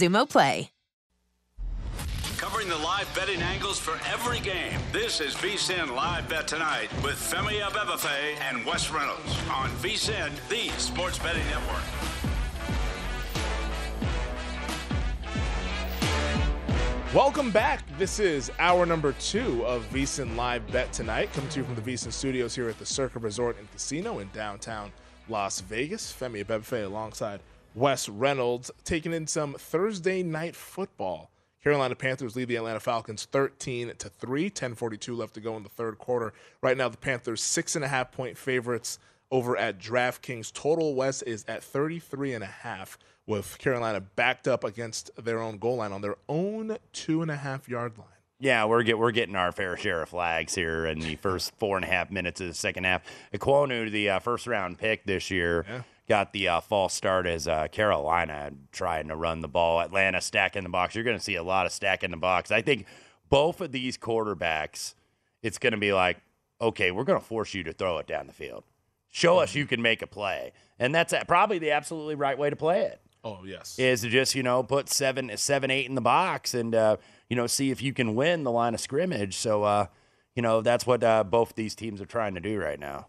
Xumo Play. Covering the live betting angles for every game. This is VSIN Live Bet Tonight with Femi Abebefe and Wes Reynolds on VSIN, the sports betting network. Welcome back. This is hour number two of VSIN Live Bet Tonight, coming to you from the VSIN studios here at the Circa Resort and Casino in downtown Las Vegas. Femi Abebefe alongside Wes Reynolds, taking in some Thursday night football. Carolina Panthers lead the Atlanta Falcons 13 to 3, 1042 left to go in the third quarter. Right now, the Panthers six and a half point favorites over at DraftKings. Total West is at 33 and a half with Carolina backed up against their own goal line on their own two and a half yard line. Yeah, we're get we're getting our fair share of flags here in the first four and a half minutes of the second half. Ekwonu, the uh, first round pick this year, Yeah. Got the uh, false start as uh, Carolina trying to run the ball. Atlanta stacking the box. You're going to see a lot of stacking the box. I think both of these quarterbacks, it's going to be like, okay, we're going to force you to throw it down the field. Show us you can make a play, and that's probably the absolutely right way to play it Oh, yes. is to just you know put seven seven eight in the box and uh, you know see if you can win the line of scrimmage. So uh, you know that's what uh, both these teams are trying to do right now.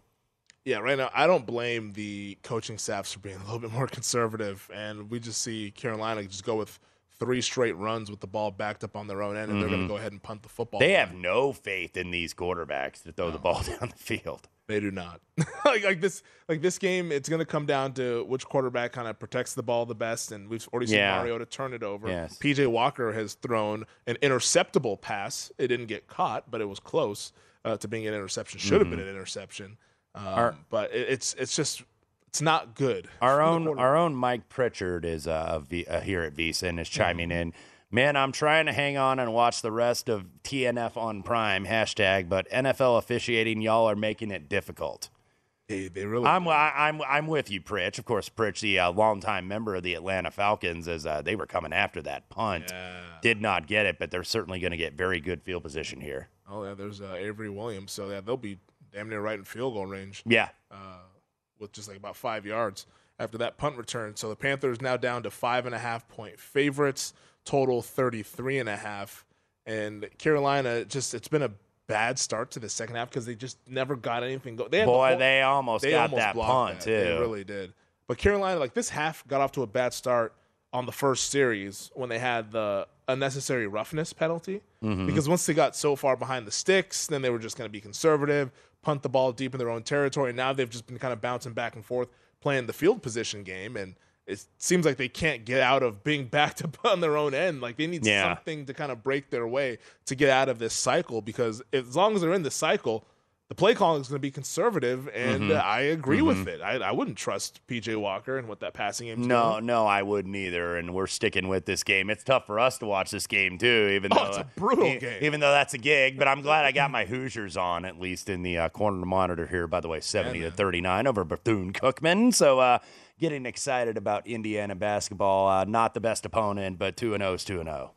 Yeah, right now I don't blame the coaching staffs for being a little bit more conservative, and we just see Carolina just go with three straight runs with the ball backed up on their own end, and they're going to go ahead and punt the football. Mm-hmm. They have no faith in these quarterbacks to throw the ball down the field. They do not. like, like this, like this game, it's going to come down to which quarterback kind of protects the ball the best, and we've already seen Yeah. Mariota turn it over. Yes. PJ Walker has thrown an interceptable pass. It didn't get caught, but it was close uh, to being an interception. Should have been an interception, um, Mm-hmm. Our- but it, it's it's just it's not good. Our own our own Mike Pritchard is uh, V- uh, here at VSIN and is chiming Mm-hmm. in. Man, I'm trying to hang on and watch the rest of TNF on Prime hashtag, but NFL officiating, y'all are making it difficult. They, they really. I'm I- I'm I'm with you, Pritch. Of course, Pritch, the uh, longtime member of the Atlanta Falcons, as uh, they were coming after that punt, did not get it, but they're certainly going to get very good field position here. oh yeah, there's uh, Avery Williams, so yeah, they'll be damn near right in field goal range. Yeah, with just like about five yards after that punt return. So the Panthers now down to five and a half point favorites, total 33 and a half. And Carolina just, it's been a bad start to the second half because they just never got anything going. They had the boy, whole- they almost got almost that punt that. too. They really did. But Carolina, like this half, got off to a bad start on the first series when they had the unnecessary roughness penalty. Mm-hmm. Because once they got so far behind the sticks, then they were just going to be conservative, punt the ball deep in their own territory. And Now they've just been kind of bouncing back and forth, playing the field position game, and it seems like they can't get out of being backed up on their own end. Like they need Yeah. something to kind of break their way to get out of this cycle because as long as they're in the cycle, the play calling is going to be conservative, and Mm-hmm. uh, I agree with it. I, I wouldn't trust PJ Walker and what that passing game. No, no, I wouldn't either. And we're sticking with this game. It's tough for us to watch this game too, even Oh, though it's a brutal e- game. Even though that's a gig, but I'm glad I got my Hoosiers on at least in the uh, corner monitor here. By the way, seventy to thirty nine over Bethune Cookman. So uh, getting excited about Indiana basketball. Uh, not the best opponent, but two and zero is two and oh. zero.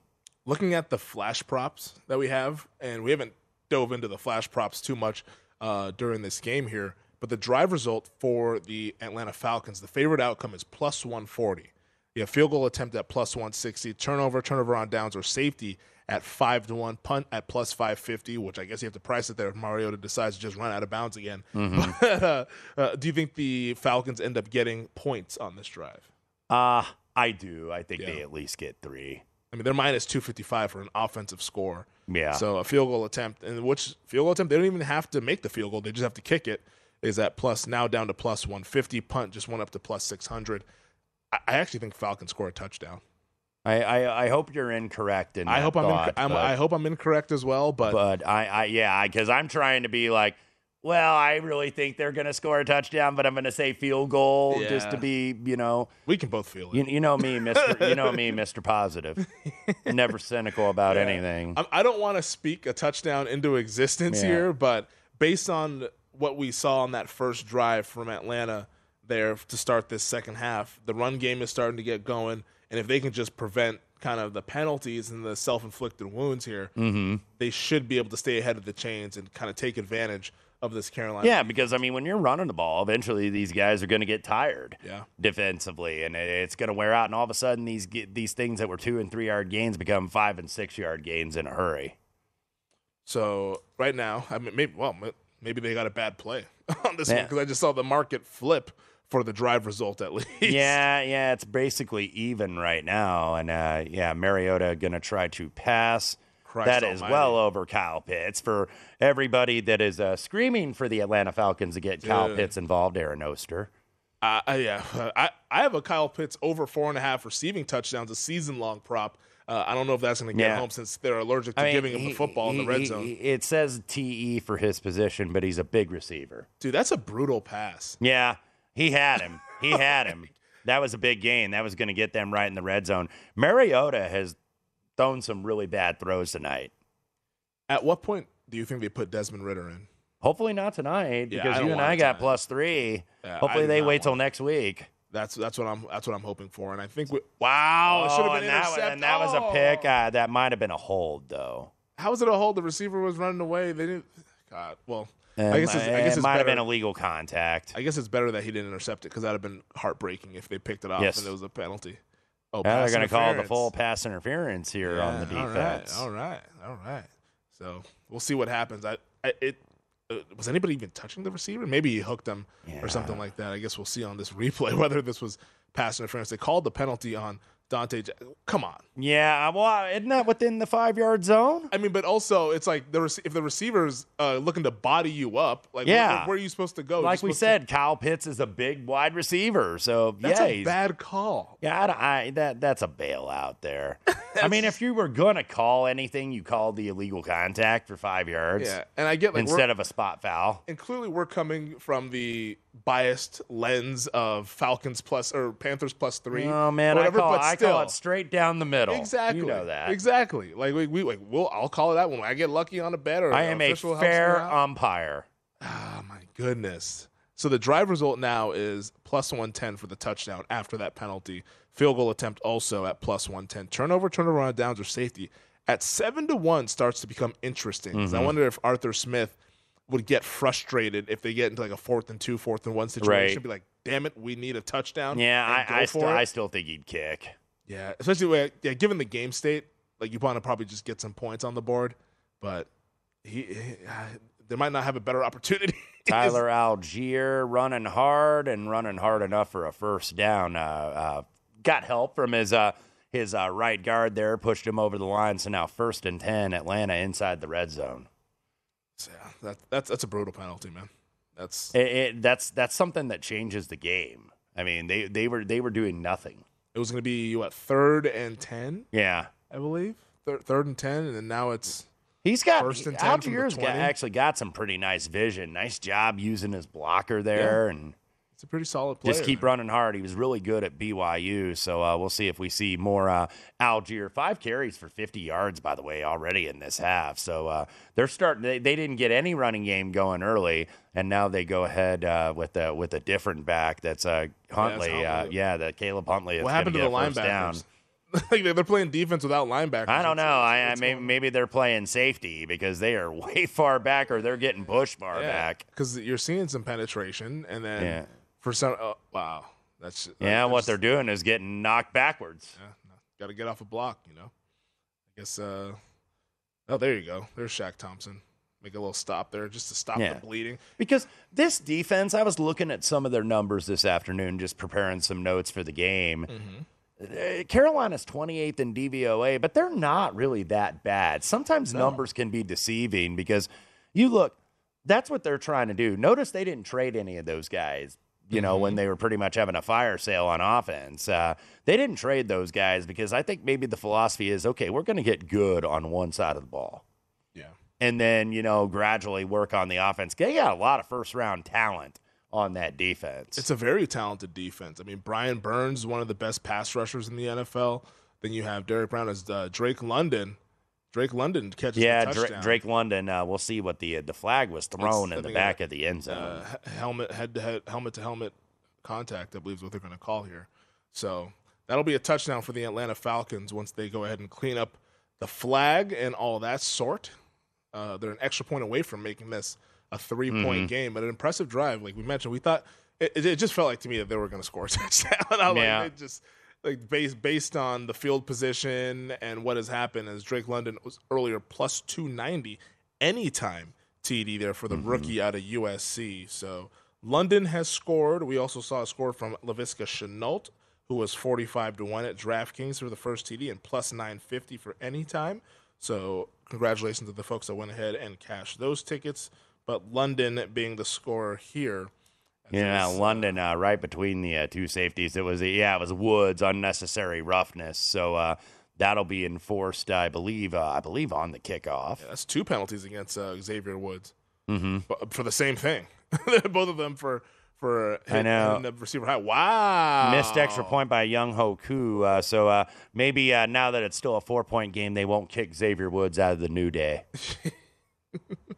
looking at the flash props that we have, and we haven't dove into the flash props too much uh, during this game here, but the drive result for the Atlanta Falcons, the favorite outcome is plus 140. Yeah, field goal attempt at plus 160, turnover, turnover on downs, or safety at 5 to 1, punt at plus 550, which I guess you have to price it there if Mariota decides to just run out of bounds again. But, uh, uh, do you think the Falcons end up getting points on this drive? Uh, I do. I think they at least get three. I mean, they're minus 255 for an offensive score. Yeah. So a field goal attempt, and which field goal attempt, they don't even have to make the field goal. They just have to kick it, is at plus, now down to plus 150. Punt just went up to plus 600. I, I actually think Falcons score a touchdown. I, I, I hope you're incorrect. In I hope I'm, inc- I'm I hope I'm incorrect as well, but, but I, I yeah, because I'm trying to be like, well, I really think they're going to score a touchdown, but I'm going to say field goal just to be, you know, we can both feel it. you, you know me, Mister, you know me, Mister Positive, never cynical about anything. I, I don't want to speak a touchdown into existence Yeah. here, but based on what we saw on that first drive from Atlanta there to start this second half, the run game is starting to get going, and if they can just prevent kind of the penalties and the self-inflicted wounds here, Mm-hmm. they should be able to stay ahead of the chains and kind of take advantage of this Carolina. Yeah, because I mean, when you're running the ball, eventually these guys are going to get tired. Yeah. defensively, and it- it's going to wear out, and all of a sudden these these things that were two and three yard gains become five and six yard gains in a hurry. So right now, I mean, maybe well, maybe they got a bad play on this one because I just saw the market flip for the drive result at least. Yeah, yeah, it's basically even right now, and uh, yeah, Mariota going to try to pass. Christ that is almighty. well over Kyle Pitts for everybody that is uh, screaming for the Atlanta Falcons to get Kyle. Pitts involved. Aaron Oster. Uh, yeah, I, I have a Kyle Pitts over four and a half receiving touchdowns, a season long prop. Uh, I don't know if that's going to get Yeah. home since they're allergic to I mean, giving him he- the football in the red he- zone. It says TE for his position, but he's a big receiver. Dude, that's a brutal pass. Yeah, he had him. He had him. That was a big gain. That was going to get them right in the red zone. Mariota has thrown some really bad throws tonight. At what point do you think they put Desmond Ridder in? Hopefully not tonight Yeah, because you and I got plus three. Yeah, Hopefully they wait till next week. That's that's what I'm that's what I'm hoping for. And I think we, wow, it should have been and that, and that was a Oh. pick. Uh, that might have been a hold though. How was it a hold? The receiver was running away. They didn't. God, well, Um, I guess it's, I guess it might have been illegal contact. I guess it's better that he didn't intercept it because that'd have been heartbreaking if they picked it off Yes. and it was a penalty. Oh, Yeah, they're going to call the full pass interference here on the defense. All right, all right, all right. So we'll see what happens. I, I it uh, was anybody even touching the receiver? Maybe he hooked him or something like that. I guess we'll see on this replay whether this was pass interference. They called the penalty on Dante. Come on. Yeah, well, isn't that within the five yard zone? I mean, but also it's like the rec- if the receiver's uh, looking to body you up, like where- Yeah. where, where are you supposed to go? Like we supposed to- said, Kyle Pitts is a big wide receiver, so that's yeah, a bad call. Yeah, I, I- that that's a bailout there. I mean, if you were gonna call anything, you called the illegal contact for five yards Yeah, and I get like instead of a spot foul. and clearly we're coming from the biased lens of Falcons plus or Panthers plus three. Oh man, whatever, I call I still, call it straight down the middle. Exactly. you know that. Exactly. Like we, we like we'll I'll call it that when I get lucky on a bet or I am a fair umpire. Oh my goodness. So the drive result now is plus 110 for the touchdown after that penalty. Field goal attempt also at plus 110. Turnover, turnover on downs or safety at 7 to 1 starts to become interesting. Mm-hmm. I wonder if Arthur Smith would get frustrated if they get into like a fourth and two, fourth and one situation. Right. Be like, damn it, we need a touchdown. Yeah, I, I still. I still think he'd kick. Yeah, especially when, yeah, given the game state, like you want to probably just get some points on the board, but he, he they might not have a better opportunity. Tyler Allgeier running hard and running hard enough for a first down. Uh, uh, got help from his uh, his uh, right guard there, pushed him over the line. So now first and ten, Atlanta inside the red zone. Yeah, that, that's that's a brutal penalty, man. That's It, it, that's that's something that changes the game. I mean, they they were they were doing nothing. It was going to be what third and ten, Yeah. I believe. Third, third and ten, and then now it's He's got First and 10 from got, actually got some pretty nice vision. Nice job using his blocker there, and it's a pretty solid player. just keep running hard. He was really good at BYU, so uh, we'll see if we see more uh, Allgeier. Five carries for 50 yards, by the way, already in this half. So uh, they're starting. They, they didn't get any running game going early, and now they go ahead uh, with a with a different back. That's uh, Huntley. Uh, Huntley. yeah, the Caleb Huntley. What happened to the first down. linebackers? like they're playing defense without linebackers. I don't know. I, I maybe, maybe they're playing safety because they are way far back, or they're getting pushed far back. because you're seeing some penetration, and then Yeah. For some, oh, wow, that's Yeah, what they're doing is getting knocked backwards. Yeah, got to get off a block, you know. I guess. uh Oh, there you go. There's Shaq Thompson. Make a little stop there just to stop Yeah. the bleeding. Because this defense, I was looking at some of their numbers this afternoon, just preparing some notes for the game. Uh, Carolina's 28th in DVOA, but they're not really that bad. Sometimes numbers can be deceiving because you look, that's what they're trying to do. Notice they didn't trade any of those guys. You know, when they were pretty much having a fire sale on offense, uh, they didn't trade those guys because I think maybe the philosophy is okay, we're going to get good on one side of the ball Yeah. and then you know gradually work on the offense. They got a lot of first round talent on that defense. It's a very talented defense. I mean, Brian Burns is one of the best pass rushers in the NFL. Then you have Derrick Brown as uh, Drake London. Drake London catches yeah, the Dra- touchdown. Drake London. Uh, we'll see what the the flag was thrown in the back of the end zone. uh, helmet head to head helmet to helmet contact. I believe is what they're going to call here. So that'll be a touchdown for the Atlanta Falcons once they go ahead and clean up the flag and all that sort. Uh, they're an extra point away from making this a three point Mm-hmm. game, but an impressive drive. Like we mentioned, we thought it, it- just felt like to me that they were going to score a touchdown. I Yeah. like, it just like based based on the field position and what has happened as Drake London was earlier plus 290 anytime TD there for the Mm-hmm. rookie out of USC. So London has scored. We also saw a score from Laviska Shenault, who was 45 to 1 at DraftKings for the first TD and plus 950 for anytime. So congratulations to the folks that went ahead and cashed those tickets. But London being the scorer here. Yeah, London uh, right between the uh, two safeties. It was yeah, it was Woods unnecessary roughness. So uh, that'll be enforced, I believe. Uh, I believe on the kickoff. That's two penalties against uh, Xavier Woods Mm-hmm. for the same thing. Both of them for for I know. hitting the receiver high. Wow, Missed extra point by Younghoe Koo. Uh, so uh, maybe uh, now that it's still a four point game, they won't kick Xavier Woods out of the new day.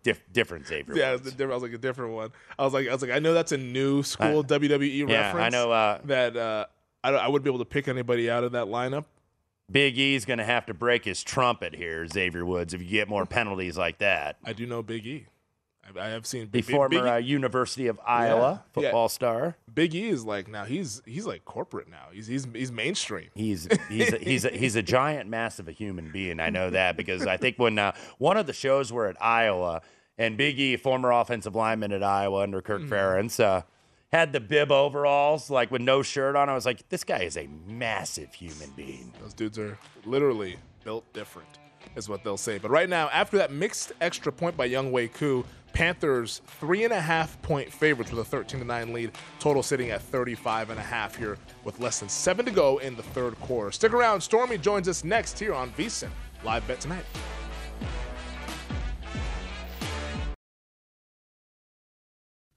Dif- different Xavier Yeah, Woods. the different, I was like a different one. I was like, I was like, I know that's a new school WWE yeah, reference. I know. Uh, that. Uh, I, don't- I wouldn't be able to pick anybody out of that lineup. Big E's going to have to break his trumpet here, Xavier Woods, if you get more penalties like that. I do know Big E. I, I have seen The Big, former Big, uh, University of Iowa Yeah. football star. Big E is like now he's he's like corporate now. He's he's he's mainstream. He's he's a, he's a, he's a giant, massive a human being. I know that because I think when uh, one of the shows were at Iowa and Big E, former offensive lineman at Iowa under Kirk Mm-hmm. Ferentz, uh, had the bib overalls like with no shirt on. I was like, this guy is a massive human being. Those dudes are literally built different, is what they'll say. But right now, after that mixed extra point by Younghoe Koo, Panthers three and a half point favorites with a 13 to 9 lead, total sitting at 35 and a half here with less than seven to go in the third quarter. Stick around. Stormy joins us next here on VSIN Live Bet Tonight.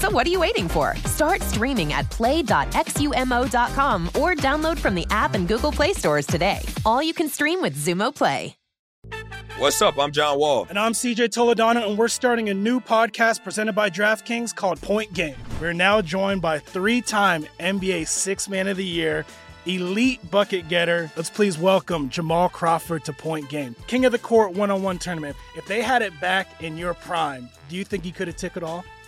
So what are you waiting for? Start streaming at play.xumo.com or download from the app and Google Play stores today. All you can stream with Xumo Play. What's up? I'm John Wall. And I'm CJ Toledano, and we're starting a new podcast presented by DraftKings called Point Game. We're now joined by three time NBA Six Man of the Year, elite bucket getter. Let's please welcome Jamal Crawford to Point Game. King of the Court one on one tournament. If they had it back in your prime, do you think you could have took it all?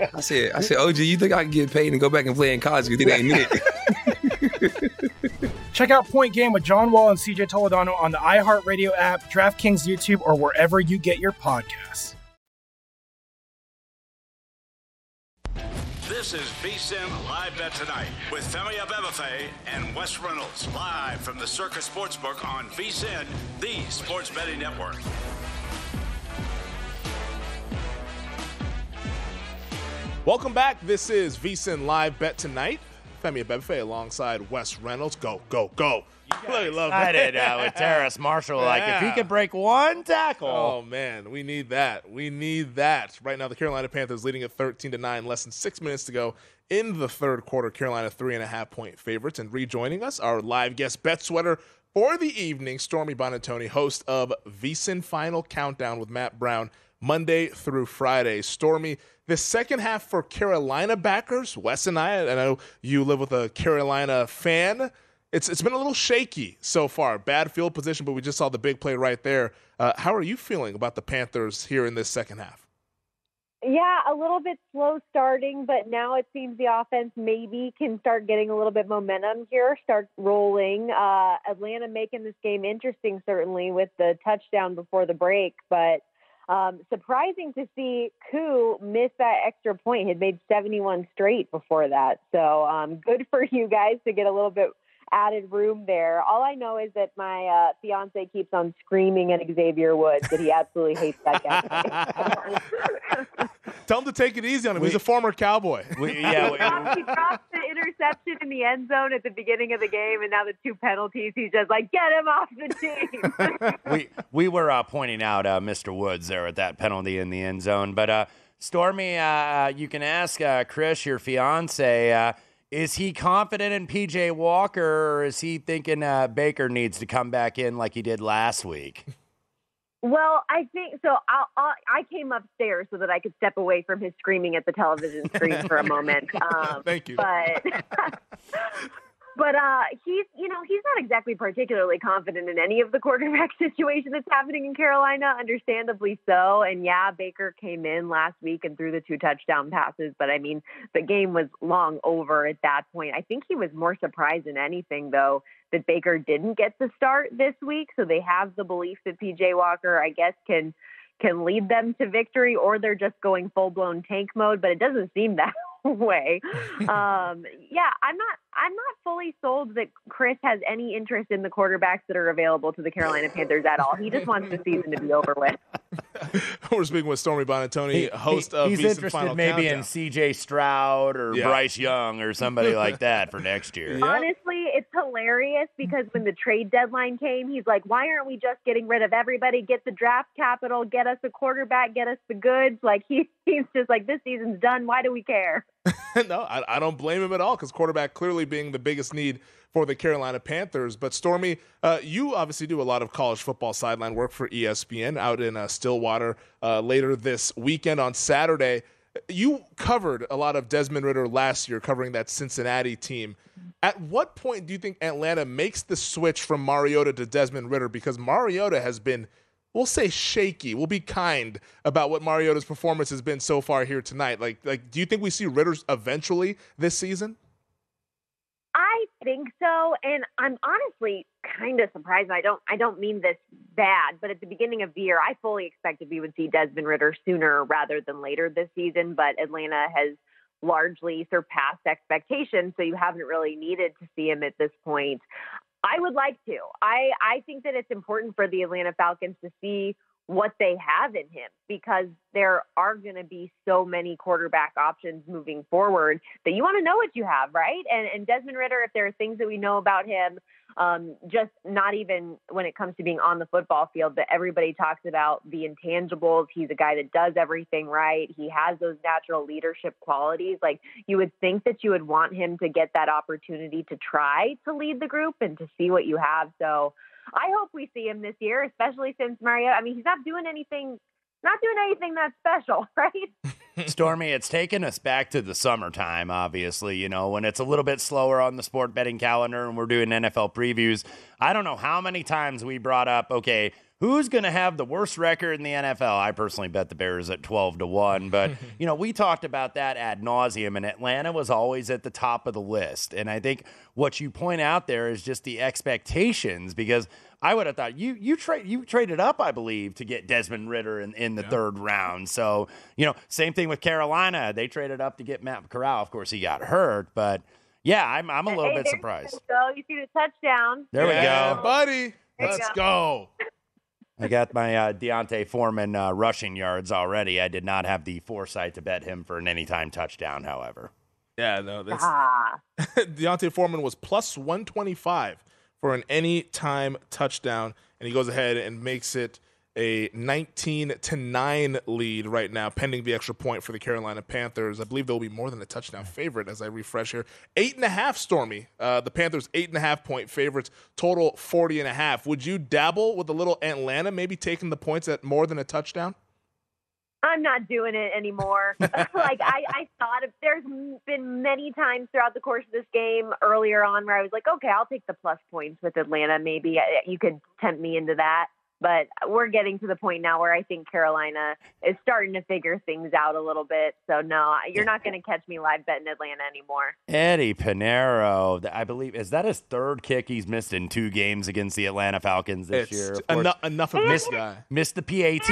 I said, I said, OG, you think I can get paid and go back and play in college? Because it ain't it. Check out Point Game with John Wall and CJ Toledano on the iHeartRadio app, DraftKings YouTube, or wherever you get your podcasts. This is VSIN Live Bet Tonight with Femi Abebefe and Wes Reynolds live from the Circa Sportsbook on VSIN, the sports betting network. Welcome back. This is VSIN Live Bet Tonight. Femi Abebefe alongside Wes Reynolds. Go, go, go. Really love did uh, with Terrace Marshall. Like, if he could break one tackle. Oh, man. We need that. We need that. Right now, the Carolina Panthers leading at 13 to 9, less than six minutes to go in the third quarter. Carolina, three and a half point favorites. And rejoining us, our live guest, Bet Sweater for the evening, Stormy Buonantony, host of VSIN Final Countdown with Matt Brown, Monday through Friday. Stormy, the second half for Carolina backers, Wes and I, I know you live with a Carolina fan. It's it's been a little shaky so far. Bad field position, but we just saw the big play right there. Uh, how are you feeling about the Panthers here in this second half? Yeah, a little bit slow starting, but now it seems the offense maybe can start getting a little bit momentum here, start rolling. Uh, Atlanta making this game interesting, certainly with the touchdown before the break, but um, surprising to see Koo miss that extra point. He had made 71 straight before that. So um, good for you guys to get a little bit added room there. All I know is that my uh, fiance keeps on screaming at Xavier Woods that he absolutely hates that guy. Tell him to take it easy on him. We, He's a former cowboy. We, yeah, we, he dropped the interception in the end zone at the beginning of the game, and now the two penalties. He's just like, get him off the team. we we were uh, pointing out uh, Mr. Woods there at that penalty in the end zone, but uh, Stormy, uh, you can ask uh, Chris, your fiance uh, is he confident in PJ Walker, or is he thinking uh, Baker needs to come back in like he did last week? Well, I think so. I'll, I'll, i came upstairs so that I could step away from his screaming at the television screen for a moment. Um, Thank you. But But uh, he's, he's not exactly particularly confident in any of the quarterback situation that's happening in Carolina, understandably so. And yeah, Baker came in last week and threw the two touchdown passes, but I mean, the game was long over at that point. I think he was more surprised than anything, though, that Baker didn't get the start this week. So they have the belief that PJ Walker, I guess, can can lead them to victory, or they're just going full blown tank mode. But it doesn't seem that way. Um, yeah, I'm not. I'm not fully sold that Chris has any interest in the quarterbacks that are available to the Carolina Panthers at all. He just wants the season to be over with. We're speaking with Stormy Buonantony, host he, of He's Beast interested maybe Countdown. in C.J. Stroud or Yeah. Bryce Young or somebody like that for next year. Honestly, it's hilarious because when the trade deadline came, he's like, "Why aren't we just getting rid of everybody? Get the draft capital, get us a quarterback, get us the goods." Like he, he's just like, "This season's done. Why do we care?" no, I, I don't blame him at all because quarterback clearly being the biggest need for the Carolina Panthers. But Stormy, uh, you obviously do a lot of college football sideline work for ESPN out in uh, Stillwater uh, later this weekend on Saturday. You covered a lot of Desmond Ridder last year, covering that Cincinnati team. At what point do you think Atlanta makes the switch from Mariota to Desmond Ridder? Because Mariota has been we'll say shaky. We'll be kind about what Mariota's performance has been so far here tonight. Like, like, do you think we see Ridders eventually this season? I think so, and I'm honestly kind of surprised. I don't, I don't mean this bad, but at the beginning of the year, I fully expected we would see Desmond Ridder sooner rather than later this season. But Atlanta has largely surpassed expectations, so you haven't really needed to see him at this point. I would like to. I, I think that it's important for the Atlanta Falcons to see what they have in him because there are going to be so many quarterback options moving forward that you want to know what you have, right? And, and Desmond Ridder, if there are things that we know about him, um, just not even when it comes to being on the football field, but everybody talks about the intangibles. He's a guy that does everything right. He has those natural leadership qualities. Like you would think that you would want him to get that opportunity to try to lead the group and to see what you have. So, I hope we see him this year, especially since Mario. I mean, he's not doing anything, not doing anything that special, right? Stormy, it's taken us back to the summertime, obviously, you know, when it's a little bit slower on the sport betting calendar and we're doing NFL previews. I don't know how many times we brought up, okay, who's going to have the worst record in the NFL? I personally bet the Bears at 12 to 1, but you know, we talked about that ad nauseum and Atlanta was always at the top of the list. And I think what you point out there is just the expectations because I would have thought you you trade you traded up, I believe, to get Desmond Ridder in, in the yeah. third round. So, you know, same thing with Carolina. They traded up to get Matt Corral. Of course, he got hurt, but yeah, I'm I'm a little hey, bit surprised. So you see the touchdown. There yeah, we go, buddy. There Let's go. go. I got my uh, D'Onta Foreman uh, rushing yards already. I did not have the foresight to bet him for an anytime touchdown, however. Yeah, no, that's ah. D'Onta Foreman was plus one twenty five for an anytime touchdown, and he goes ahead and makes it a 19 to 9 lead right now, pending the extra point for the Carolina Panthers. I believe they'll be more than a touchdown favorite as I refresh here. Eight and a half, Stormy. Uh, the Panthers, eight and a half point favorites, total 40 and a half. Would you dabble with a little Atlanta, maybe taking the points at more than a touchdown? I'm not doing it anymore. like I, I thought of, there's been many times throughout the course of this game earlier on where I was like, okay, I'll take the plus points with Atlanta. Maybe uh, you could tempt me into that. But we're getting to the point now where I think Carolina is starting to figure things out a little bit. So no, you're not going to catch me live betting Atlanta anymore. Eddie Piñeiro, I believe, is that his third kick he's missed in two games against the Atlanta Falcons this it's year? Enough, enough of this guy. Missed the PAT.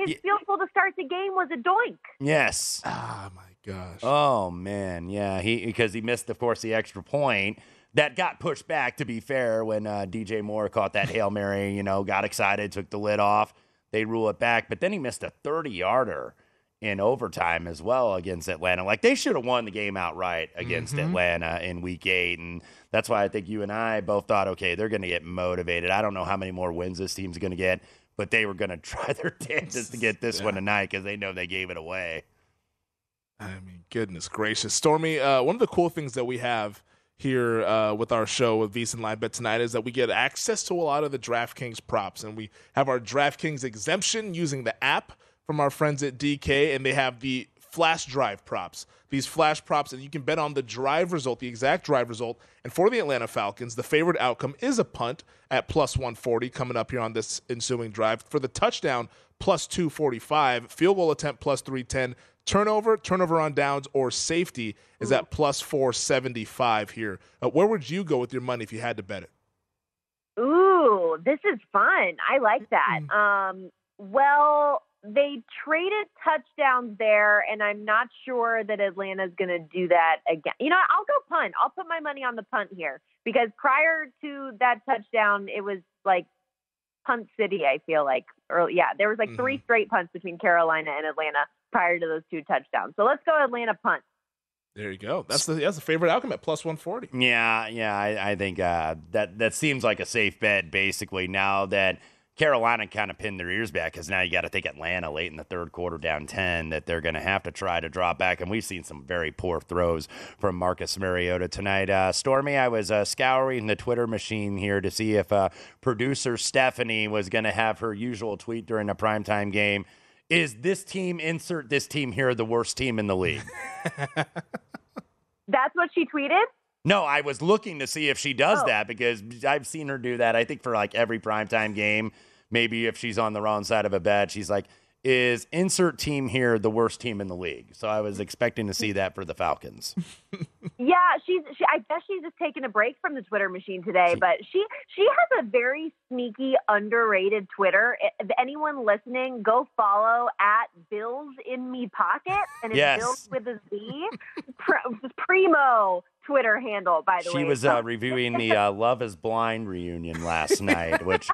Field goal his yeah. field goal to start the game was a doink. Yes. Oh my gosh. Oh man, yeah. He because he missed, of course, the extra point that got pushed back. To be fair, when uh, DJ Moore caught that hail mary, you know, got excited, took the lid off. They rule it back, but then he missed a thirty-yarder in overtime as well against Atlanta. Like they should have won the game outright against mm-hmm. Atlanta in week eight. And that's why I think you and I both thought, okay, they're going to get motivated. I don't know how many more wins this team's going to get but they were going to try their damnedest to get this yeah. one tonight because they know they gave it away. I mean, goodness gracious, Stormy. Uh, one of the cool things that we have here uh, with our show with VSiN Live Bet tonight is that we get access to a lot of the DraftKings props, and we have our DraftKings exemption using the app from our friends at DK, and they have the flash drive props. These flash props, and you can bet on the drive result, the exact drive result. And for the Atlanta Falcons, the favorite outcome is a punt at plus 140 coming up here on this ensuing drive. For the touchdown, plus 245. Field goal attempt, plus 310. Turnover, turnover on downs, or safety is at plus 475 here. Uh, where would you go with your money if you had to bet it? Ooh, this is fun. I like that. Mm. Um, well, they traded touchdowns there, and I'm not sure that Atlanta's going to do that again. You know, I'll go punt. I'll put my money on the punt here because prior to that touchdown, it was like punt city. I feel like, or yeah, there was like mm-hmm. three straight punts between Carolina and Atlanta prior to those two touchdowns. So let's go Atlanta punt. There you go. That's the that's the favorite outcome at plus one forty. Yeah, yeah. I, I think uh, that that seems like a safe bet. Basically, now that Carolina kind of pinned their ears back because now you got to think Atlanta late in the third quarter down 10 that they're going to have to try to drop back. And we've seen some very poor throws from Marcus Mariota tonight. Uh, Stormy, I was uh, scouring the Twitter machine here to see if uh, producer Stephanie was going to have her usual tweet during a primetime game. Is this team, insert this team here, the worst team in the league? That's what she tweeted? No, I was looking to see if she does oh. that because I've seen her do that. I think for like every primetime game maybe if she's on the wrong side of a bet, she's like, is insert team here the worst team in the league? So I was expecting to see that for the Falcons. Yeah, she's. She, I guess she's just taking a break from the Twitter machine today. But she she has a very sneaky, underrated Twitter. If anyone listening, go follow at Bills in Me Pocket, and it's Yes. Bills with a Z. Pr- primo Twitter handle, by the way. She was uh, reviewing the uh, Love Is Blind reunion last night, which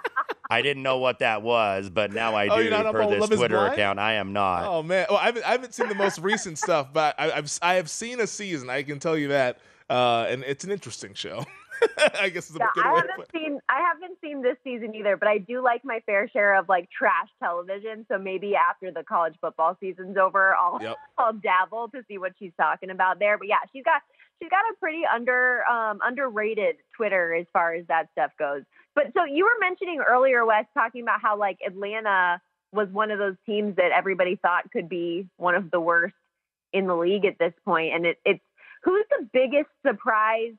I didn't know what that was, but now I Oh, do you're per this Love Is Twitter account. I am not. Oh man, well, I haven't, I haven't seen the most recent stuff, but I, I've I have seen a season. I can tell you that, uh, and it's an interesting show. I guess is a Yeah, good I way haven't seen I haven't seen this season either, but I do like my fair share of like trash television. So maybe after the college football season's over, I'll Yep. I'll dabble to see what she's talking about there. But yeah, she's got she's got a pretty under um, underrated Twitter as far as that stuff goes. But so you were mentioning earlier, Wes, talking about how like Atlanta was one of those teams that everybody thought could be one of the worst in the league at this point, and it, it's who's the biggest surprise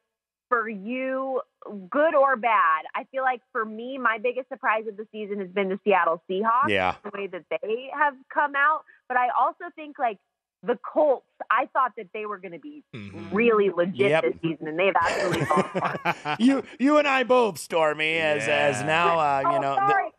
for you, good or bad? I feel like for me, my biggest surprise of the season has been the Seattle Seahawks, Yeah. the way that they have come out. But I also think like the Colts, I thought that they were going to be really legit Yep. this season, and they've actually fallen apart. you you and I both, Stormy, as as now uh, you oh, know. sorry, Wes, I didn't even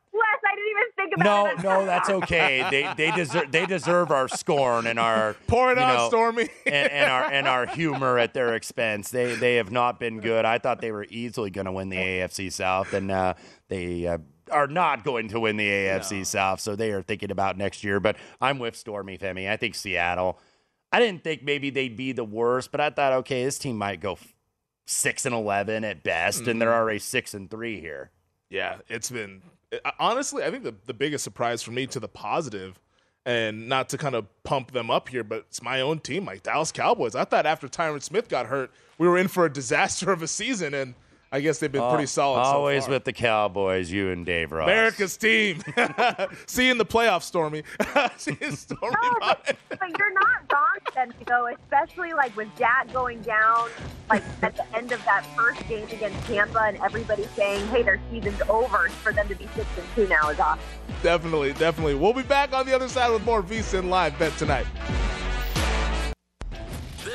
think about no, it. no, that's okay. They they deserve they deserve our scorn and our Pour it you out, know, Stormy. and, and our and our humor at their expense. They they have not been good. I thought they were easily going to win the AFC South, and uh, they uh, are not going to win the AFC South. So they are thinking about next year. But I'm with Stormy Femi. I think Seattle. I didn't think maybe they'd be the worst, but I thought okay, this team might go six and eleven at best, and they're already six and three here. Yeah, it's been I- honestly. I think the the biggest surprise for me to the positive, and not to kind of pump them up here, but it's my own team, like Dallas Cowboys. I thought after Tyron Smith got hurt, we were in for a disaster of a season, and I guess they've been pretty solid. so Always far. with the Cowboys, you and Dave Ross. America's team. See you in the playoffs, Stormy. See you, Stormy. No, but, but you're not wrong, then, though, especially like with Dak going down, like at the end of that first game against Tampa, and everybody saying, "Hey, their season's over." For them to be six and two now is awesome. Definitely, definitely. We'll be back on the other side with more VSIN Live Bet tonight.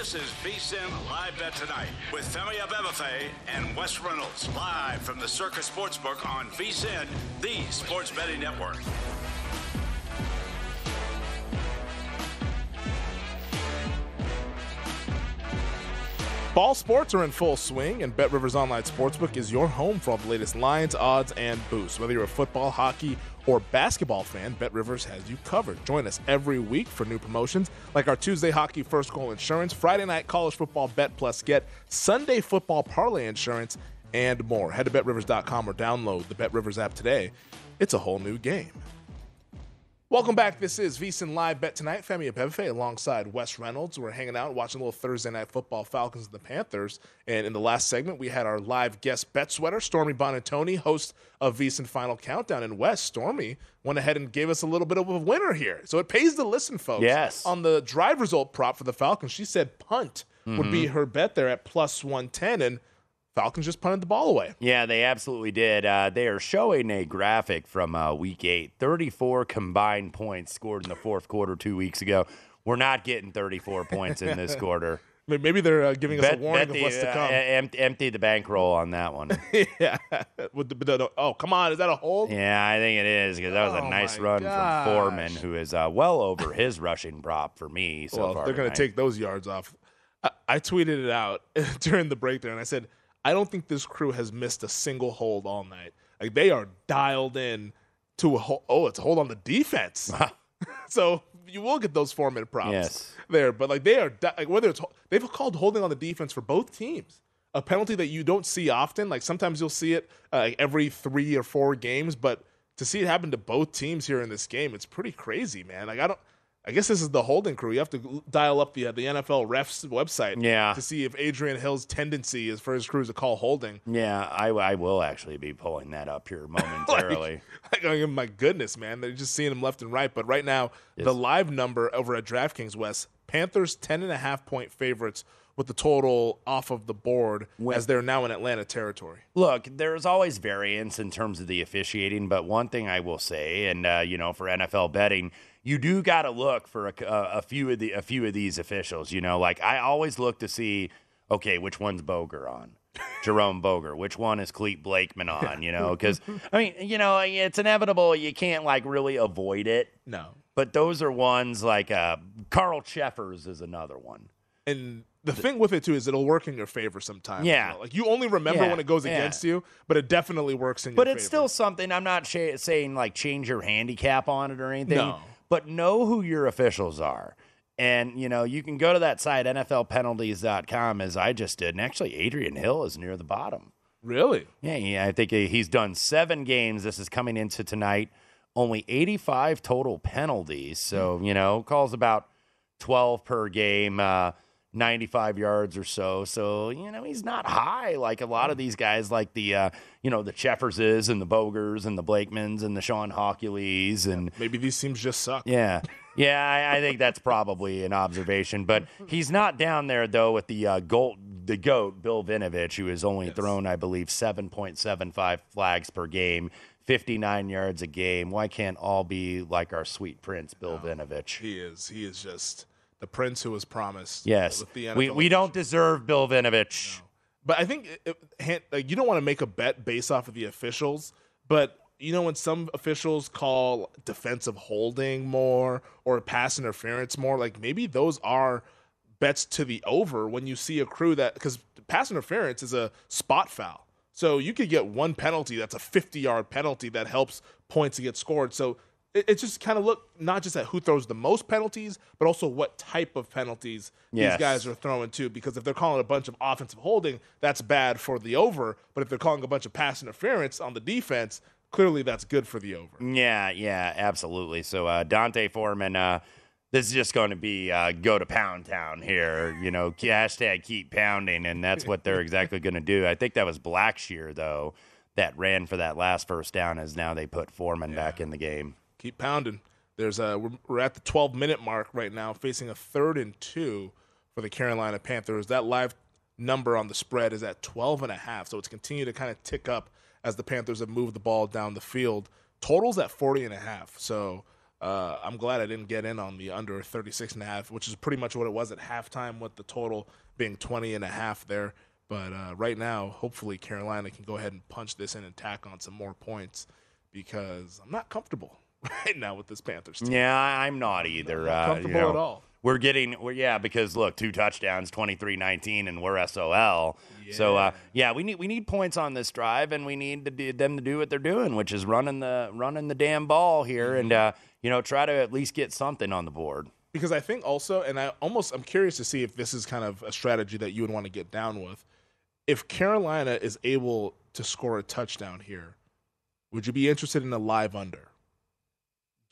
This is VSIN Live Bet Tonight with Femi Abebefe and Wes Reynolds live from the Circa Sportsbook on VSIN, the sports betting network. Ball sports are in full swing, and Bet Rivers Online Sportsbook is your home for all the latest lines, odds, and boosts. Whether you're a football, hockey, or basketball fan, Bet Rivers has you covered. Join us every week for new promotions like our Tuesday hockey first goal insurance, Friday night college football bet plus get, Sunday football parlay insurance, and more. Head to betrivers.com or download the Bet Rivers app today. It's a whole new game. Welcome back. This is VSIN Live Bet Tonight. Femi Abebefe alongside Wes Reynolds. We're hanging out, watching a little Thursday Night Football, Falcons and the Panthers. And in the last segment, we had our live guest bet sweater, Stormy Buonantony, host of VSIN Final Countdown. And Wes, Stormy, went ahead and gave us a little bit of a winner here. So it pays to listen, folks. Yes. On the drive result prop for the Falcons, she said punt would be mm-hmm. her bet there at plus 110. And Falcons just punted the ball away. Yeah, they absolutely did. Uh, they are showing a graphic from uh, week eight 34 combined points scored in the fourth quarter two weeks ago. We're not getting 34 points in this quarter. Maybe they're uh, giving us Bet- a warning bet of the, what's to uh, come. empty, empty the bankroll on that one. yeah. With the, the- oh, come on. Is that a hold? Yeah, I think it is because that was Oh a nice run gosh. from Foreman, who is uh, well over his rushing prop for me so well, far. they're going to take those yards off. I, I tweeted it out during the break there, and I said, I don't think this crew has missed a single hold all night. Like they are dialed in to a hold. Oh, it's a hold on the defense. so you will get those four minute props Yes. there, but like they are di- like whether it's they've called holding on the defense for both teams. A penalty that you don't see often. Like sometimes you'll see it uh, like every three or four games, but to see it happen to both teams here in this game, it's pretty crazy, man. Like I don't. I guess this is the holding crew. You have to dial up the uh, the NFL refs website, Yeah. to see if Adrian Hill's tendency is for his crew to call holding. Yeah, I, I will actually be pulling that up here momentarily. Like, oh my goodness, man, they're just seeing him left and right. But right now, the live number over at DraftKings West Panthers 10 and a half point favorites with the total off of the board as they're now in Atlanta territory. Look, there's always variance in terms of the officiating, but one thing I will say, and uh, you know, for NFL betting, you do got to look for a, a, few of the a few of these officials. You know, like I always look to see, okay, which one's Boger on. Jerome Boger. Which one is Clete Blakeman on? You know, because I mean, you know, it's inevitable. You can't like really avoid it. No. But those are ones like uh, Carl Cheffers is another one. And the thing with it too is it'll work in your favor sometimes. Yeah. you know? like you only remember Yeah, when it goes yeah. against you, but it definitely works in your favor. But your it's favor. still something. I'm not sh- saying like change your handicap on it or anything. No. But know who your officials are. And, you know, you can go to that site, NFLpenalties.com, as I just did. And actually, Adrian Hill is near the bottom. Really? Yeah, yeah. I think he's done seven games. This is coming into tonight. Only 85 total penalties. So, you know, calls about 12 per game, uh, 95 yards or so. So, you know, he's not high like a lot of these guys, like the, uh, you know, the Chefferses and the Bogers and the Blakemans and the Shawn Hochulis and Maybe these teams just suck. yeah. Yeah, I, I think that's probably an observation, but he's not down there though with the uh, goat, the goat Bill Vinovich, who has only thrown, I believe, seven point seven five flags per game, fifty nine yards a game. Why can't all be like our sweet prince, Bill Vinovich? He is. He is just the prince who was promised. Yes, we we don't deserve Bill Vinovich. But I think uh, it, it, like you don't want to make a bet based off of the officials, but you know when some officials call defensive holding more or pass interference more, like maybe those are bets to the over when you see a crew that because pass interference is a spot foul. So you could get one penalty that's a 50 yard penalty that helps points to get scored. So it, it just kind of look not just at who throws the most penalties, but also what type of penalties Yes. these guys are throwing too. Because if they're calling a bunch of offensive holding, that's bad for the over. But if they're calling a bunch of pass interference on the defense, clearly that's good for the over. Yeah, yeah, absolutely. So uh, D'Onta Foreman, uh, this is just going to be uh, go to Pound Town here. You know, hashtag keep pounding, and that's what they're exactly going to do. I think that was Blackshear though that ran for that last first down. As now they put Foreman back in the game. Keep pounding. There's a we're, we're at the 12 minute mark right now, facing a third and two for the Carolina Panthers. That live number on the spread is at 12 and a half, so it's continued to kind of tick up as the Panthers have moved the ball down the field. Totals at 40 and a half. So uh, I'm glad I didn't get in on the under 36 and a half, which is pretty much what it was at halftime with the total being 20 and a half there. But uh, right now, hopefully Carolina can go ahead and punch this in and tack on some more points because I'm not comfortable right now with this Panthers team. Yeah, I- I'm not either. Not uh, comfortable you know, at all. We're getting, we're, yeah, because look, two touchdowns, 23-19, and we're SOL. So uh, yeah, we need we need points on this drive, and we need to do, them to do what they're doing, which is running the running the damn ball here, and Mm-hmm. uh, you know try to at least get something on the board. because I think also, and I almost I'm curious to see if this is kind of a strategy that you would want to get down with. If Carolina is able to score a touchdown here, would you be interested in a live under?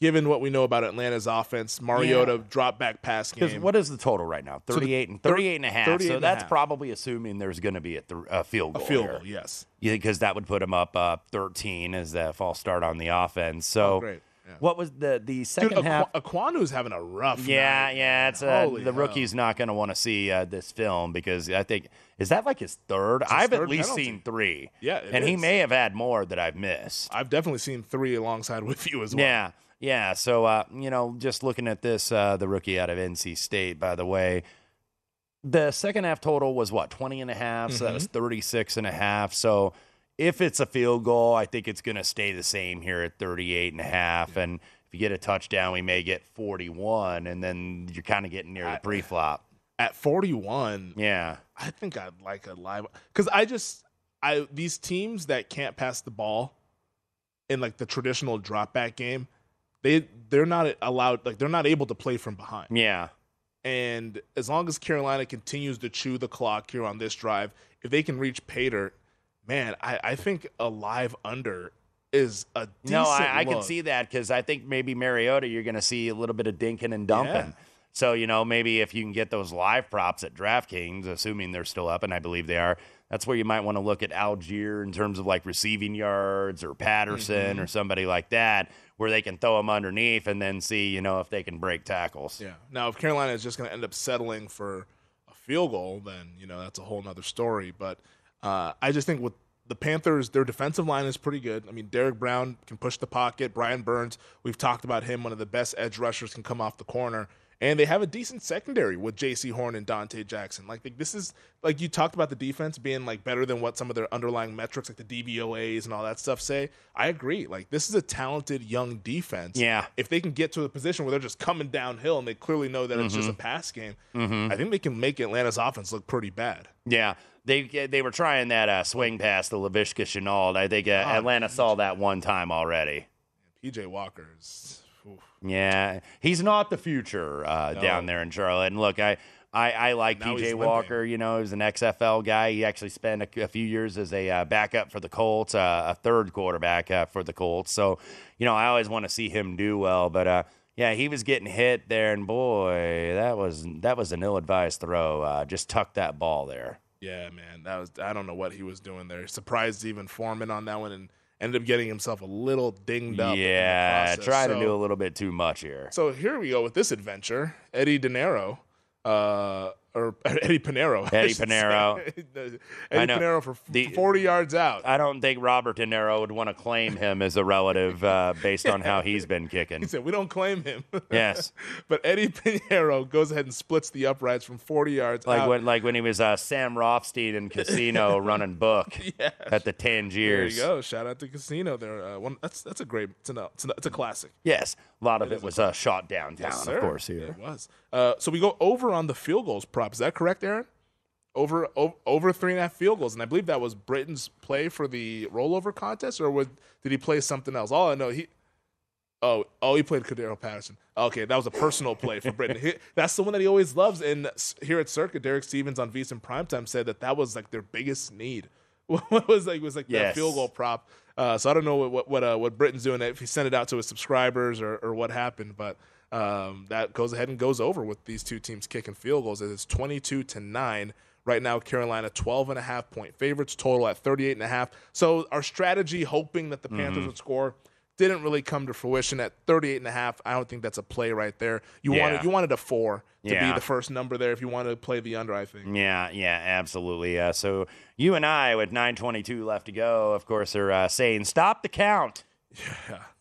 Given what we know about Atlanta's offense, Mariota drop back pass game. what is the total right now? So 38 and thir- 38 and a half. 38 So that's half. probably assuming there's going to be a, th- a field a goal. field here. goal, yes. Yeah, because that would put him up uh, 13 as the false start on the offense. So Oh, great. Yeah. what was the the Dude, second half? Aqu- Ekwonu's having a rough. Yeah, night, yeah, it's uh, the hell. rookie's not going to want to see uh, this film because I think is that like his third. his I've at least penalty. seen three. Yeah, and he may have had more that I've missed. I've definitely seen three alongside with you as well. Yeah, yeah. So uh, you know, just looking at this, uh, the rookie out of NC State, by the way, the second half total was what 20 and a half, so that was Mm-hmm. 36 and a half. So if it's a field goal, I think it's going to stay the same here at 38 and a half. And if you get a touchdown, we may get 41, and then you're kind of getting near the pre-flop. At 41, Yeah. I think I'd like a live because I just I these teams that can't pass the ball in like the traditional drop back game, they they're not allowed like they're not able to play from behind. Yeah. And as long as Carolina continues to chew the clock here on this drive, if they can reach Pater, man, I, I think a live under is a decent No, I, I can see that because I think maybe Mariota, you're going to see a little bit of dinking and dumping. Yeah. So, you know, maybe if you can get those live props at DraftKings, assuming they're still up, and I believe they are, That's where you might want to look at Allgeier in terms of like receiving yards or Patterson Mhm. or somebody like that, where they can throw them underneath and then see, you know, if they can break tackles. Yeah. Now, if Carolina is just going to end up settling for a field goal, then you know that's a whole nother story. But uh, I just think with the Panthers, their defensive line is pretty good. I mean, Derrick Brown can push the pocket. Brian Burns, we've talked about him, one of the best edge rushers, can come off the corner. And they have a decent secondary with Jaycee Horn and Donte Jackson. Like this is like you talked about the defense being like better than what some of their underlying metrics, like the DVOA's and all that stuff, say. I agree. Like this is a talented young defense Yeah. if they can get to a position where they're just coming downhill and they clearly know that it's just a Mhm. pass game, Mhm. I think they can make Atlanta's offense look pretty bad. Yeah, they they were trying that uh, swing pass to Laviska Shenault. I think uh, Oh, Atlanta saw that one time already. PJ Walker's. Yeah, he's not the future uh, No. down there in Charlotte. And look, I I, I like Now PJ. Walker. You know, he's an XFL guy. He actually spent a, a few years as a uh, backup for the Colts, uh, a third quarterback uh, for the Colts. So, you know, I always want to see him do well. But uh, yeah, he was getting hit there, and boy, that was that was an ill-advised throw. Uh, just tucked that ball there. Yeah, man, that was I don't know what he was doing there. Surprised even Foreman on that one and ended up getting himself a little dinged up. Yeah, trying to do a little bit too much here. So here we go with this adventure. Eddie De Niro, uh, or Eddie Piñeiro. Eddie Piñeiro. say. I Eddie know. Piñeiro for The- 40 yards out. I don't think Robert De Niro would want to claim him as a relative uh, based on how he's been kicking. He said, "We don't claim him." Yes. but Eddie Piñeiro goes ahead and splits the uprights from 40 yards Like out. when, like when he was uh, Sam Rothstein in Casino running book Yes. at the Tangiers. There you go. Shout out to Casino there. Uh, one, that's that's a great. It's a, it's a, it's a classic. Yes, a lot of it was uh, shot downtown, Yes, of course. Here, It was. Uh, so we go over on the field goals prop. Is that correct, Aaron? Over o- over three and a half field goals, and I believe that was Britain's play for the rollover contest, or would, did he play something else? All I know he. Oh, oh, he played Cordarrelle Patterson. Okay, that was a personal play for Britain. He- that's the one that he always loves. And here at Circa, Derek Stevens on VSiN Primetime said that that was like their biggest need. What was like was like that Yes. field goal prop. Uh, so I don't know what what what, uh, what Britain's doing if he sent it out to his subscribers or, or what happened, but um, that goes ahead and goes over with these two teams kicking field goals. It's 22 to 9. Right now, Carolina 12 and a half point favorites, total at 38 and a half. So our strategy, hoping that the Panthers Mhm. would score, didn't really come to fruition at 38 and a half. I don't think that's a play right there. You Yeah. wanted you wanted a four to Yeah. be the first number there if you wanted to play the under. I think. Yeah, yeah, absolutely. Uh, so you and I, with 9:22 left to go, of course, are uh, saying stop the count.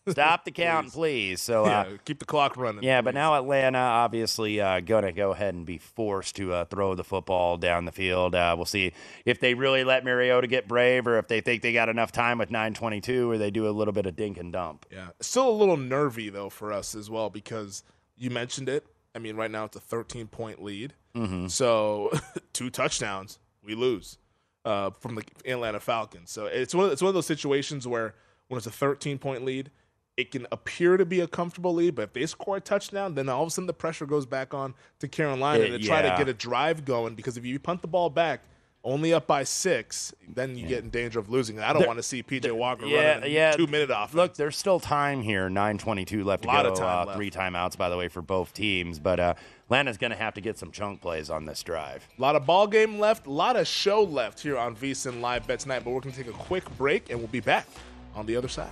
Stop the count, please. So, uh, yeah, keep the clock running. yeah, but now Atlanta obviously uh, going to go ahead and be forced to uh, throw the football down the field. Uh, we'll see if they really let Mariota get brave, or if they think they got enough time with 9:22, or they do a little bit of dink and dump. Yeah, still a little nervy though for us as well because you mentioned it. I mean, right now it's a 13 point lead. Mhm. So two touchdowns, we lose uh, from the Atlanta Falcons. So it's one of, it's one of those situations where when it's a 13 point lead, it can appear to be a comfortable lead, but if they score a touchdown, then all of a sudden the pressure goes back on to Carolina It- to try to get a drive going. Because if you punt the ball back. Only up by six, then you get in danger of losing. I don't want to see PJ Walker Yeah, running yeah. two minute off. Look, there's still time here. 9:22 left to Lot go. of time uh, left. Three timeouts, by the way, for both teams. But uh, Atlanta's going to have to get some chunk plays on this drive. A lot of ball game left, a lot of show left here on VSiN Live Bet tonight, but we're going to take a quick break and we'll be back on the other side.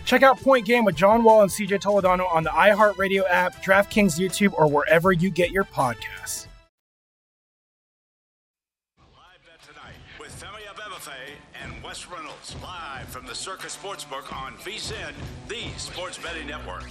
Check out Point Game with John Wall and CJ Toledano on the iHeartRadio app, DraftKings YouTube, or wherever you get your podcasts. Live bet tonight with Femi Abebefe and Wes Reynolds live from the Circa Sportsbook on VSIN, the sports betting network.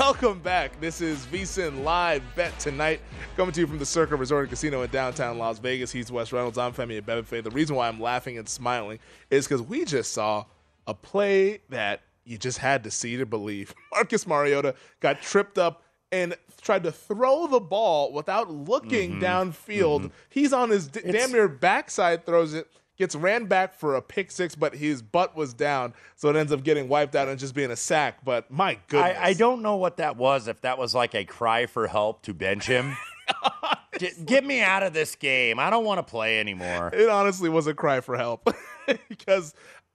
Welcome back. This is VSIN Live Bet Tonight, coming to you from the Circa Resort and Casino in downtown Las Vegas. He's Wes Reynolds. I'm Femi Abebefe. The reason why I'm laughing and smiling is because we just saw a play that you just had to see to believe. Marcus Mariota got tripped up and tried to throw the ball without looking mm-hmm. downfield. Mm-hmm. He's on his d- damn near backside, throws it, gets ran back for a pick six, but his butt was down, so it ends up getting wiped out and just being a sack. But my goodness. I, I don't know what that was. If that was like a cry for help to bench him, Get, get me out of this game. I don't want to play anymore. It honestly was a cry for help because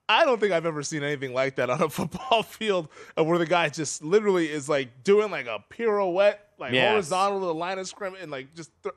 I don't think I've ever seen anything like that on a football field uh, where the guy just literally is like doing like a pirouette, like Yes. horizontal to the line of scrimmage, and like just. Th-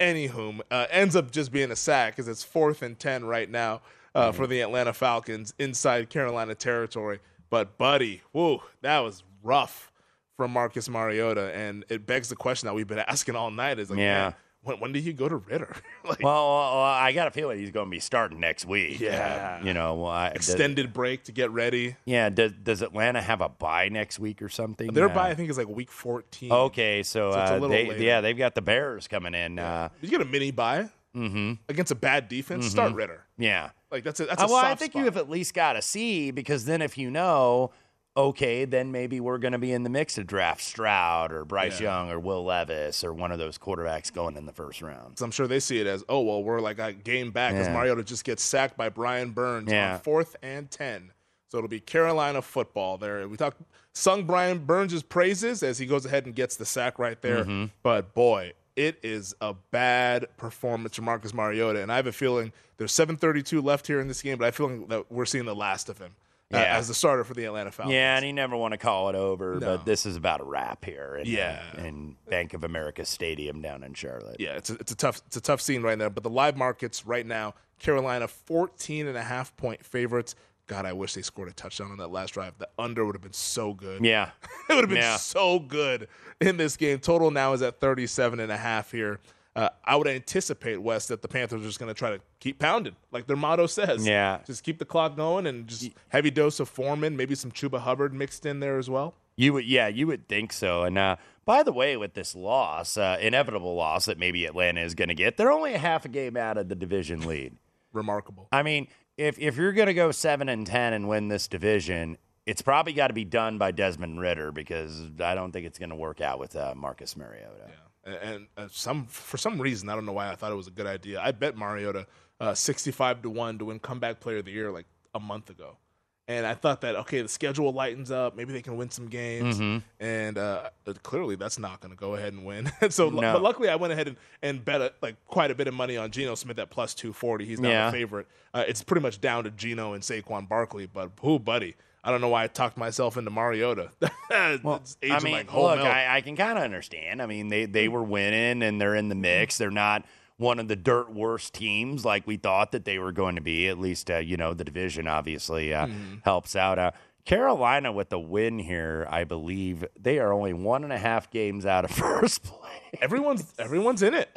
Anywho, uh, ends up just being a sack because it's fourth and 10 right now uh, for the Atlanta Falcons inside Carolina territory. But, buddy, whoa, that was rough from Marcus Mariota. And it begs the question that we've been asking all night is like, Yeah. man, when, when did you go to Ridder? like, Well, well, I got a feeling he's going to be starting next week. Yeah. Uh, you know, I, extended break to get ready. yeah. Does, does Atlanta have a bye next week or something? Their Uh, bye, I think, is like week 14. Okay, so, So uh, they, yeah, they've got the Bears coming in. Uh, Did you get a mini bye mm-hmm. against a bad defense? Start Mhm. Ridder. Yeah. Like that's a that's a Uh, well, I think spot. you have at least got to see because then if you know, okay, then maybe we're going to be in the mix to draft Stroud or Bryce Yeah. Young or Will Levis or one of those quarterbacks going in the first round. So I'm sure they see it as, oh well, we're like a game back because Yeah. Mariota just gets sacked by Brian Burns Yeah. on fourth and ten. So it'll be Carolina football there. We talked sung Brian Burns' praises as he goes ahead and gets the sack right there. Mhm. But boy, it is a bad performance from Marcus Mariota, and I have a feeling there's 7:32 left here in this game, but I feel like that we're seeing the last of him uh, Yeah. as the starter for the Atlanta Falcons. Yeah, and you never want to call it over, No. but this is about a wrap here. In, Yeah. in Bank of America Stadium down in Charlotte. Yeah, it's a, it's a tough it's a tough scene right now. But the live markets right now, Carolina 14 and a half point favorites. God, I wish they scored a touchdown on that last drive. The under would have been so good. Yeah. it would have been Yeah. so good in this game. Total now is at 37 and a half here. Uh, I would anticipate West that the Panthers are just going to try to keep pounding, like their motto says. Yeah. just keep the clock going and just heavy dose of Foreman, maybe some Chuba Hubbard mixed in there as well. You would, yeah, you would think so. And uh, by the way, with this loss, uh, inevitable loss that maybe Atlanta is going to get, they're only a half a game out of the division lead. Remarkable. I mean, if if you're going to go seven and ten and win this division, it's probably got to be done by Desmond Ridder because I don't think it's going to work out with uh, Marcus Mariota. And, and uh, some for some reason, I don't know why I thought it was a good idea. I bet Mariota uh, sixty-five to one to win comeback player of the year like a month ago, and I thought that okay, the schedule lightens up, maybe they can win some games, Mhm. and uh, clearly that's not going to go ahead and win. so, No. but luckily, I went ahead and, and bet a, like quite a bit of money on Geno Smith at plus two forty. He's now Yeah. a favorite. Uh, it's pretty much down to Geno and Saquon Barkley, but who, buddy. I don't know why I talked myself into Mariota. it's aging I mean, like look. I, I can kind of understand. I mean, they they were winning and they're in the mix. They're not one of the dirt worst teams like we thought that they were going to be. At least, uh, you know, the division obviously uh, Mhm. helps out. Uh, Carolina with the win here, I believe they are only one and a half games out of first place. everyone's everyone's in it.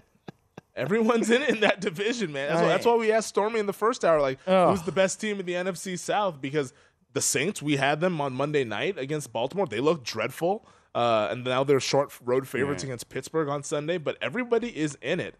Everyone's in it in that division, man. That's, why, that's why we asked Stormy in the first hour, like, Ugh. who's the best team in the NFC South? Because the Saints, we had them on Monday night against Baltimore. They looked dreadful, uh, and now they're short road favorites Yeah. against Pittsburgh on Sunday. But everybody is in it.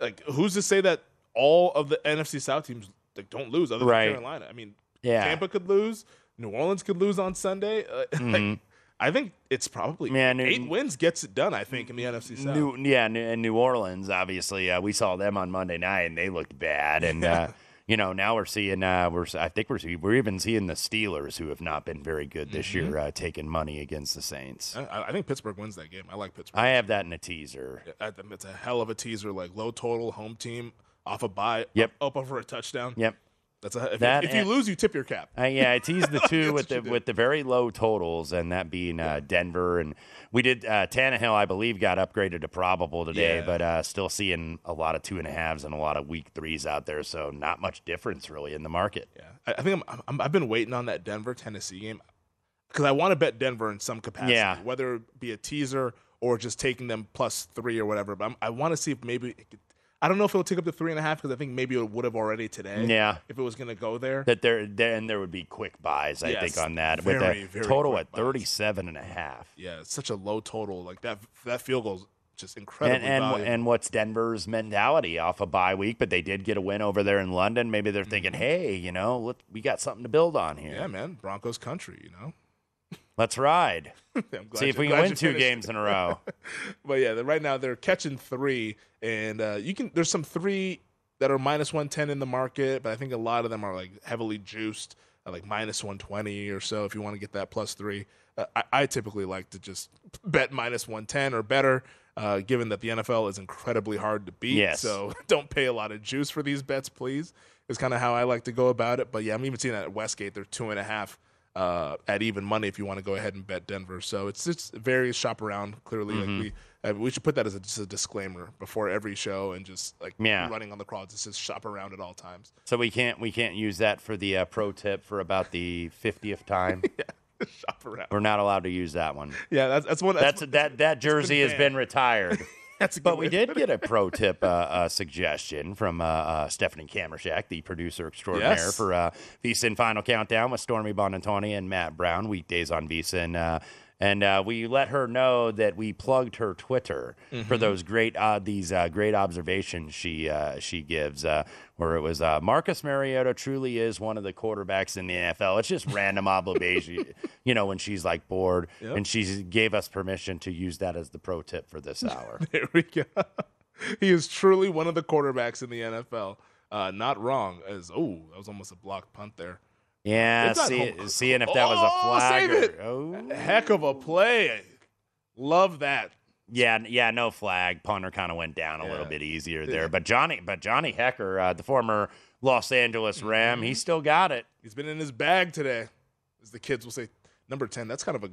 Like, who's to say that all of the NFC South teams like, don't lose, other Right. than Carolina? I mean, Yeah. Tampa could lose, New Orleans could lose on Sunday. Uh, Mhm. like, I think it's probably Man, New- eight wins gets it done. I think in the NFC South. New, yeah, New, and New Orleans, obviously, uh, we saw them on Monday night, and they looked bad. And uh, you know, now we're seeing, uh, we're I think we're we're even seeing the Steelers, who have not been very good this Mhm. year, uh, taking money against the Saints. I, I think Pittsburgh wins that game. I like Pittsburgh. I have that in a teaser. It's a hell of a teaser, like low total, home team, off a bye. Yep. up, up over a touchdown. Yep. That's a, if, That if you lose, you tip your cap. Uh, yeah, I teased the two with the with the very low totals, and that being uh, Denver and we did uh, Tannehill, I believe, got upgraded to probable today, Yeah. but uh, still seeing a lot of two and a halves and a lot of weak threes out there, so not much difference really in the market. Yeah, I, I think I'm, I'm, I've been waiting on that Denver Tennessee game because I want to bet Denver in some capacity, Yeah. whether it be a teaser or just taking them plus three or whatever. But I'm, I want to see if maybe it could, I don't know if it'll take up to three and a half because I think maybe it would have already today. Yeah. if it was going to go there. That there, there and there would be quick buys, I Yes, think, on that very, with a very total at 37 and a half. Yeah, it's such a low total. Like that that field goal is just incredible. And and, valuable. and what's Denver's mentality off a bye week? But they did get a win over there in London. Maybe they're thinking, hey, you know, we got something to build on here. Mm-hmm. yeah, man, Broncos country, you know. Let's ride. I'm glad See if we can win two games in a row. but yeah, right now they're catching three, and uh, you can. There's some three that are minus one ten in the market, but I think a lot of them are like heavily juiced, at like minus one twenty or so. If you want to get that plus three, uh, I, I typically like to just bet minus one ten or better. Uh, given that the NFL is incredibly hard to beat, Yes. so don't pay a lot of juice for these bets, please. Is kind of how I like to go about it. But yeah, I'm even seeing that at Westgate. They're two and a half uh, at even money if you want to go ahead and bet Denver. So it's just various shop around. Clearly, Mhm. like we uh, we should put that as a, just a disclaimer before every show and just like Yeah. running on the quads. It says shop around at all times. So we can't we can't use that for the uh, pro tip for about the fiftieth time. shop around. We're not allowed to use that one. Yeah, that's that's one. That's, That's, that that jersey has been retired. that's a good But we did get a pro tip uh, uh, suggestion from uh, uh, Stephanie Kamershak, the producer extraordinaire Yes. for uh, VSIN Final Countdown with Stormy Buonantony and Matt Brown, weekdays on VSIN. And uh, we let her know that we plugged her Twitter for Mhm. those great uh, these uh, great observations she uh, she gives, uh, where it was uh, Marcus Mariota truly is one of the quarterbacks in the NFL. It's just random obligation, you know, when she's like bored, Yep. and she gave us permission to use that as the pro tip for this hour. There we go. he is truly one of the quarterbacks in the NFL. Uh, not wrong. As oh, that was almost a blocked punt there. Yeah, not see, seeing if that was a Oh, flag. save or- it. oh. Heck of a play. Love that. Yeah, yeah, no flag. Punter kind of went down a little bit easier there, but Johnny, but Johnny Hekker, uh, the former Los Angeles Ram, he still got it. He's been in his bag today, as the kids will say. Number ten. That's kind of a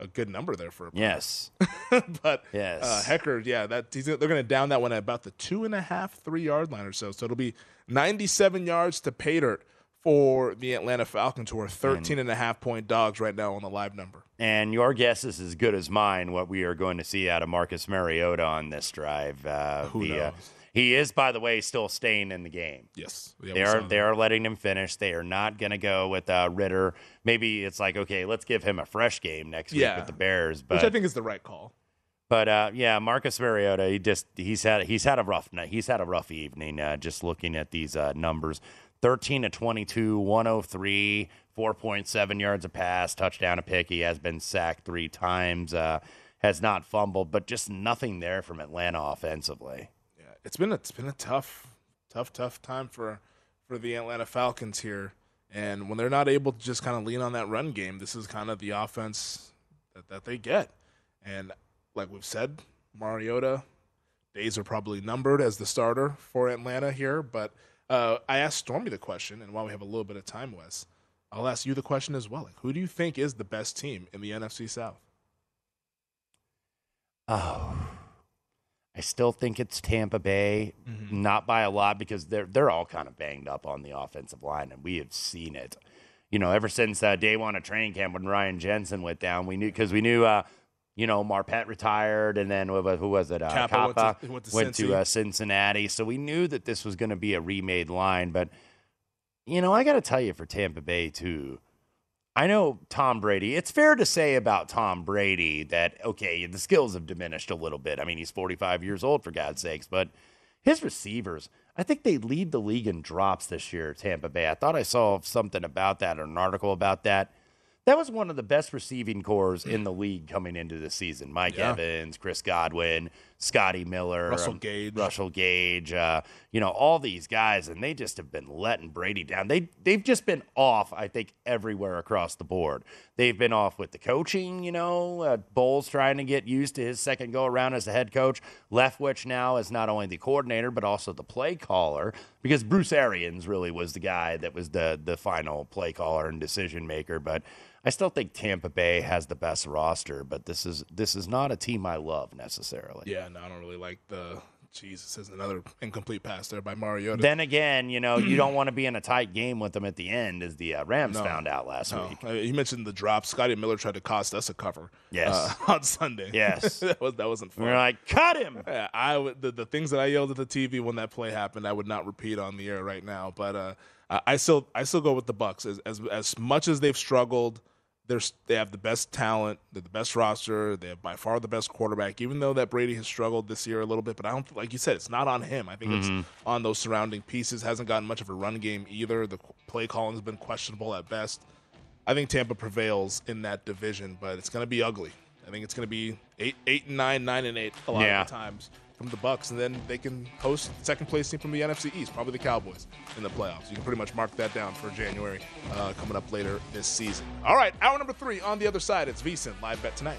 a good number there for a punt. Yes, but yes. uh, Hekker, yeah, that he's, they're going to down that one at about the two and a half, three yard line or so. So it'll be 97 yards to pay dirt for the Atlanta Falcons, who are 13 and a half point dogs right now on the live number. And your guess is as good as mine. What we are going to see out of Marcus Mariota on this drive. Uh, Who the, uh, knows? he is, by the way, still staying in the game. Yes, Yeah, they are they that. are letting him finish. They are not going to go with uh, Ridder. Maybe it's like okay, let's give him a fresh game next week with the Bears. But which I think is the right call. But uh, yeah, Marcus Mariota, he just he's had he's had a rough night. He's had a rough evening. Uh, just looking at these uh, numbers: thirteen to 22, 103, 4.7 yards a pass, touchdown a pick. He has been sacked three times. Uh, has not fumbled, but just nothing there from Atlanta offensively. Yeah, it's been a, it's been a tough, tough, tough time for for the Atlanta Falcons here. And when they're not able to just kind of lean on that run game, this is kind of the offense that, that they get. And like we've said, Mariota days are probably numbered as the starter for Atlanta here. But uh, I asked Stormy the question, and while we have a little bit of time, Wes, I'll ask you the question as well. Like, who do you think is the best team in the NFC South? Oh, I still think it's Tampa Bay, Mm-hmm. not by a lot because they're they're all kind of banged up on the offensive line, and we have seen it. You know, ever since uh, day one of training camp when Ryan Jensen went down, we knew because we knew, uh, you know, Marpet retired, and then who was, it? Uh, Cappa went to- went to went to uh, Cincinnati, so we knew that this was going to be a remade line. But you know, I got to tell you, for Tampa Bay too, I know Tom Brady. It's fair to say about Tom Brady that okay, the skills have diminished a little bit. I mean, he's 45 years old for God's sakes, but his receivers, I think they lead the league in drops this year, Tampa Bay. I thought I saw something about that or an article about that. That was one of the best receiving cores in the league coming into the season. Mike Yeah. Evans, Chris Godwin, Scotty Miller, Russell um, Gage. Russell Gage, uh, you know, all these guys, and they just have been letting Brady down. They they've just been off, I think, everywhere across the board. They've been off with the coaching, you know, uh, Bowles trying to get used to his second go around as the head coach. Leftwich now is not only the coordinator but also the play caller because Bruce Arians really was the guy that was the the final play caller and decision maker. But I still think Tampa Bay has the best roster, but this is this is not a team I love necessarily. Yeah, no, I don't really like the. Jesus, is another incomplete pass there by Mariota. Then again, you know, you don't want to be in a tight game with them at the end, as the uh, Rams No. found out last No. week. Uh, You mentioned the drop. Scotty Miller tried to cost us a cover. Yes. uh, on Sunday. Yes. that was that wasn't fun. We're like, cut him. Yeah, I the, the things that I yelled at the TV when that play happened, I would not repeat on the air right now. But uh, I, I still I still go with the Bucks as as as much as they've struggled. They're, they have the best talent, they're the best roster, they have by far the best quarterback. Even though that Brady has struggled this year a little bit, but I don't like you said it's not on him. I think Mhm. it's on those surrounding pieces. Hasn't gotten much of a run game either. The play calling has been questionable at best. I think Tampa prevails in that division, but it's going to be ugly. I think it's going to be eight, eight and nine, nine and eight a lot Yeah. of the times from the Bucks, and then they can host second place team from the NFC East, probably the Cowboys in the playoffs. You can pretty much mark that down for January uh, coming up later this season. All right, hour number three on the other side. It's VSiN live bet tonight.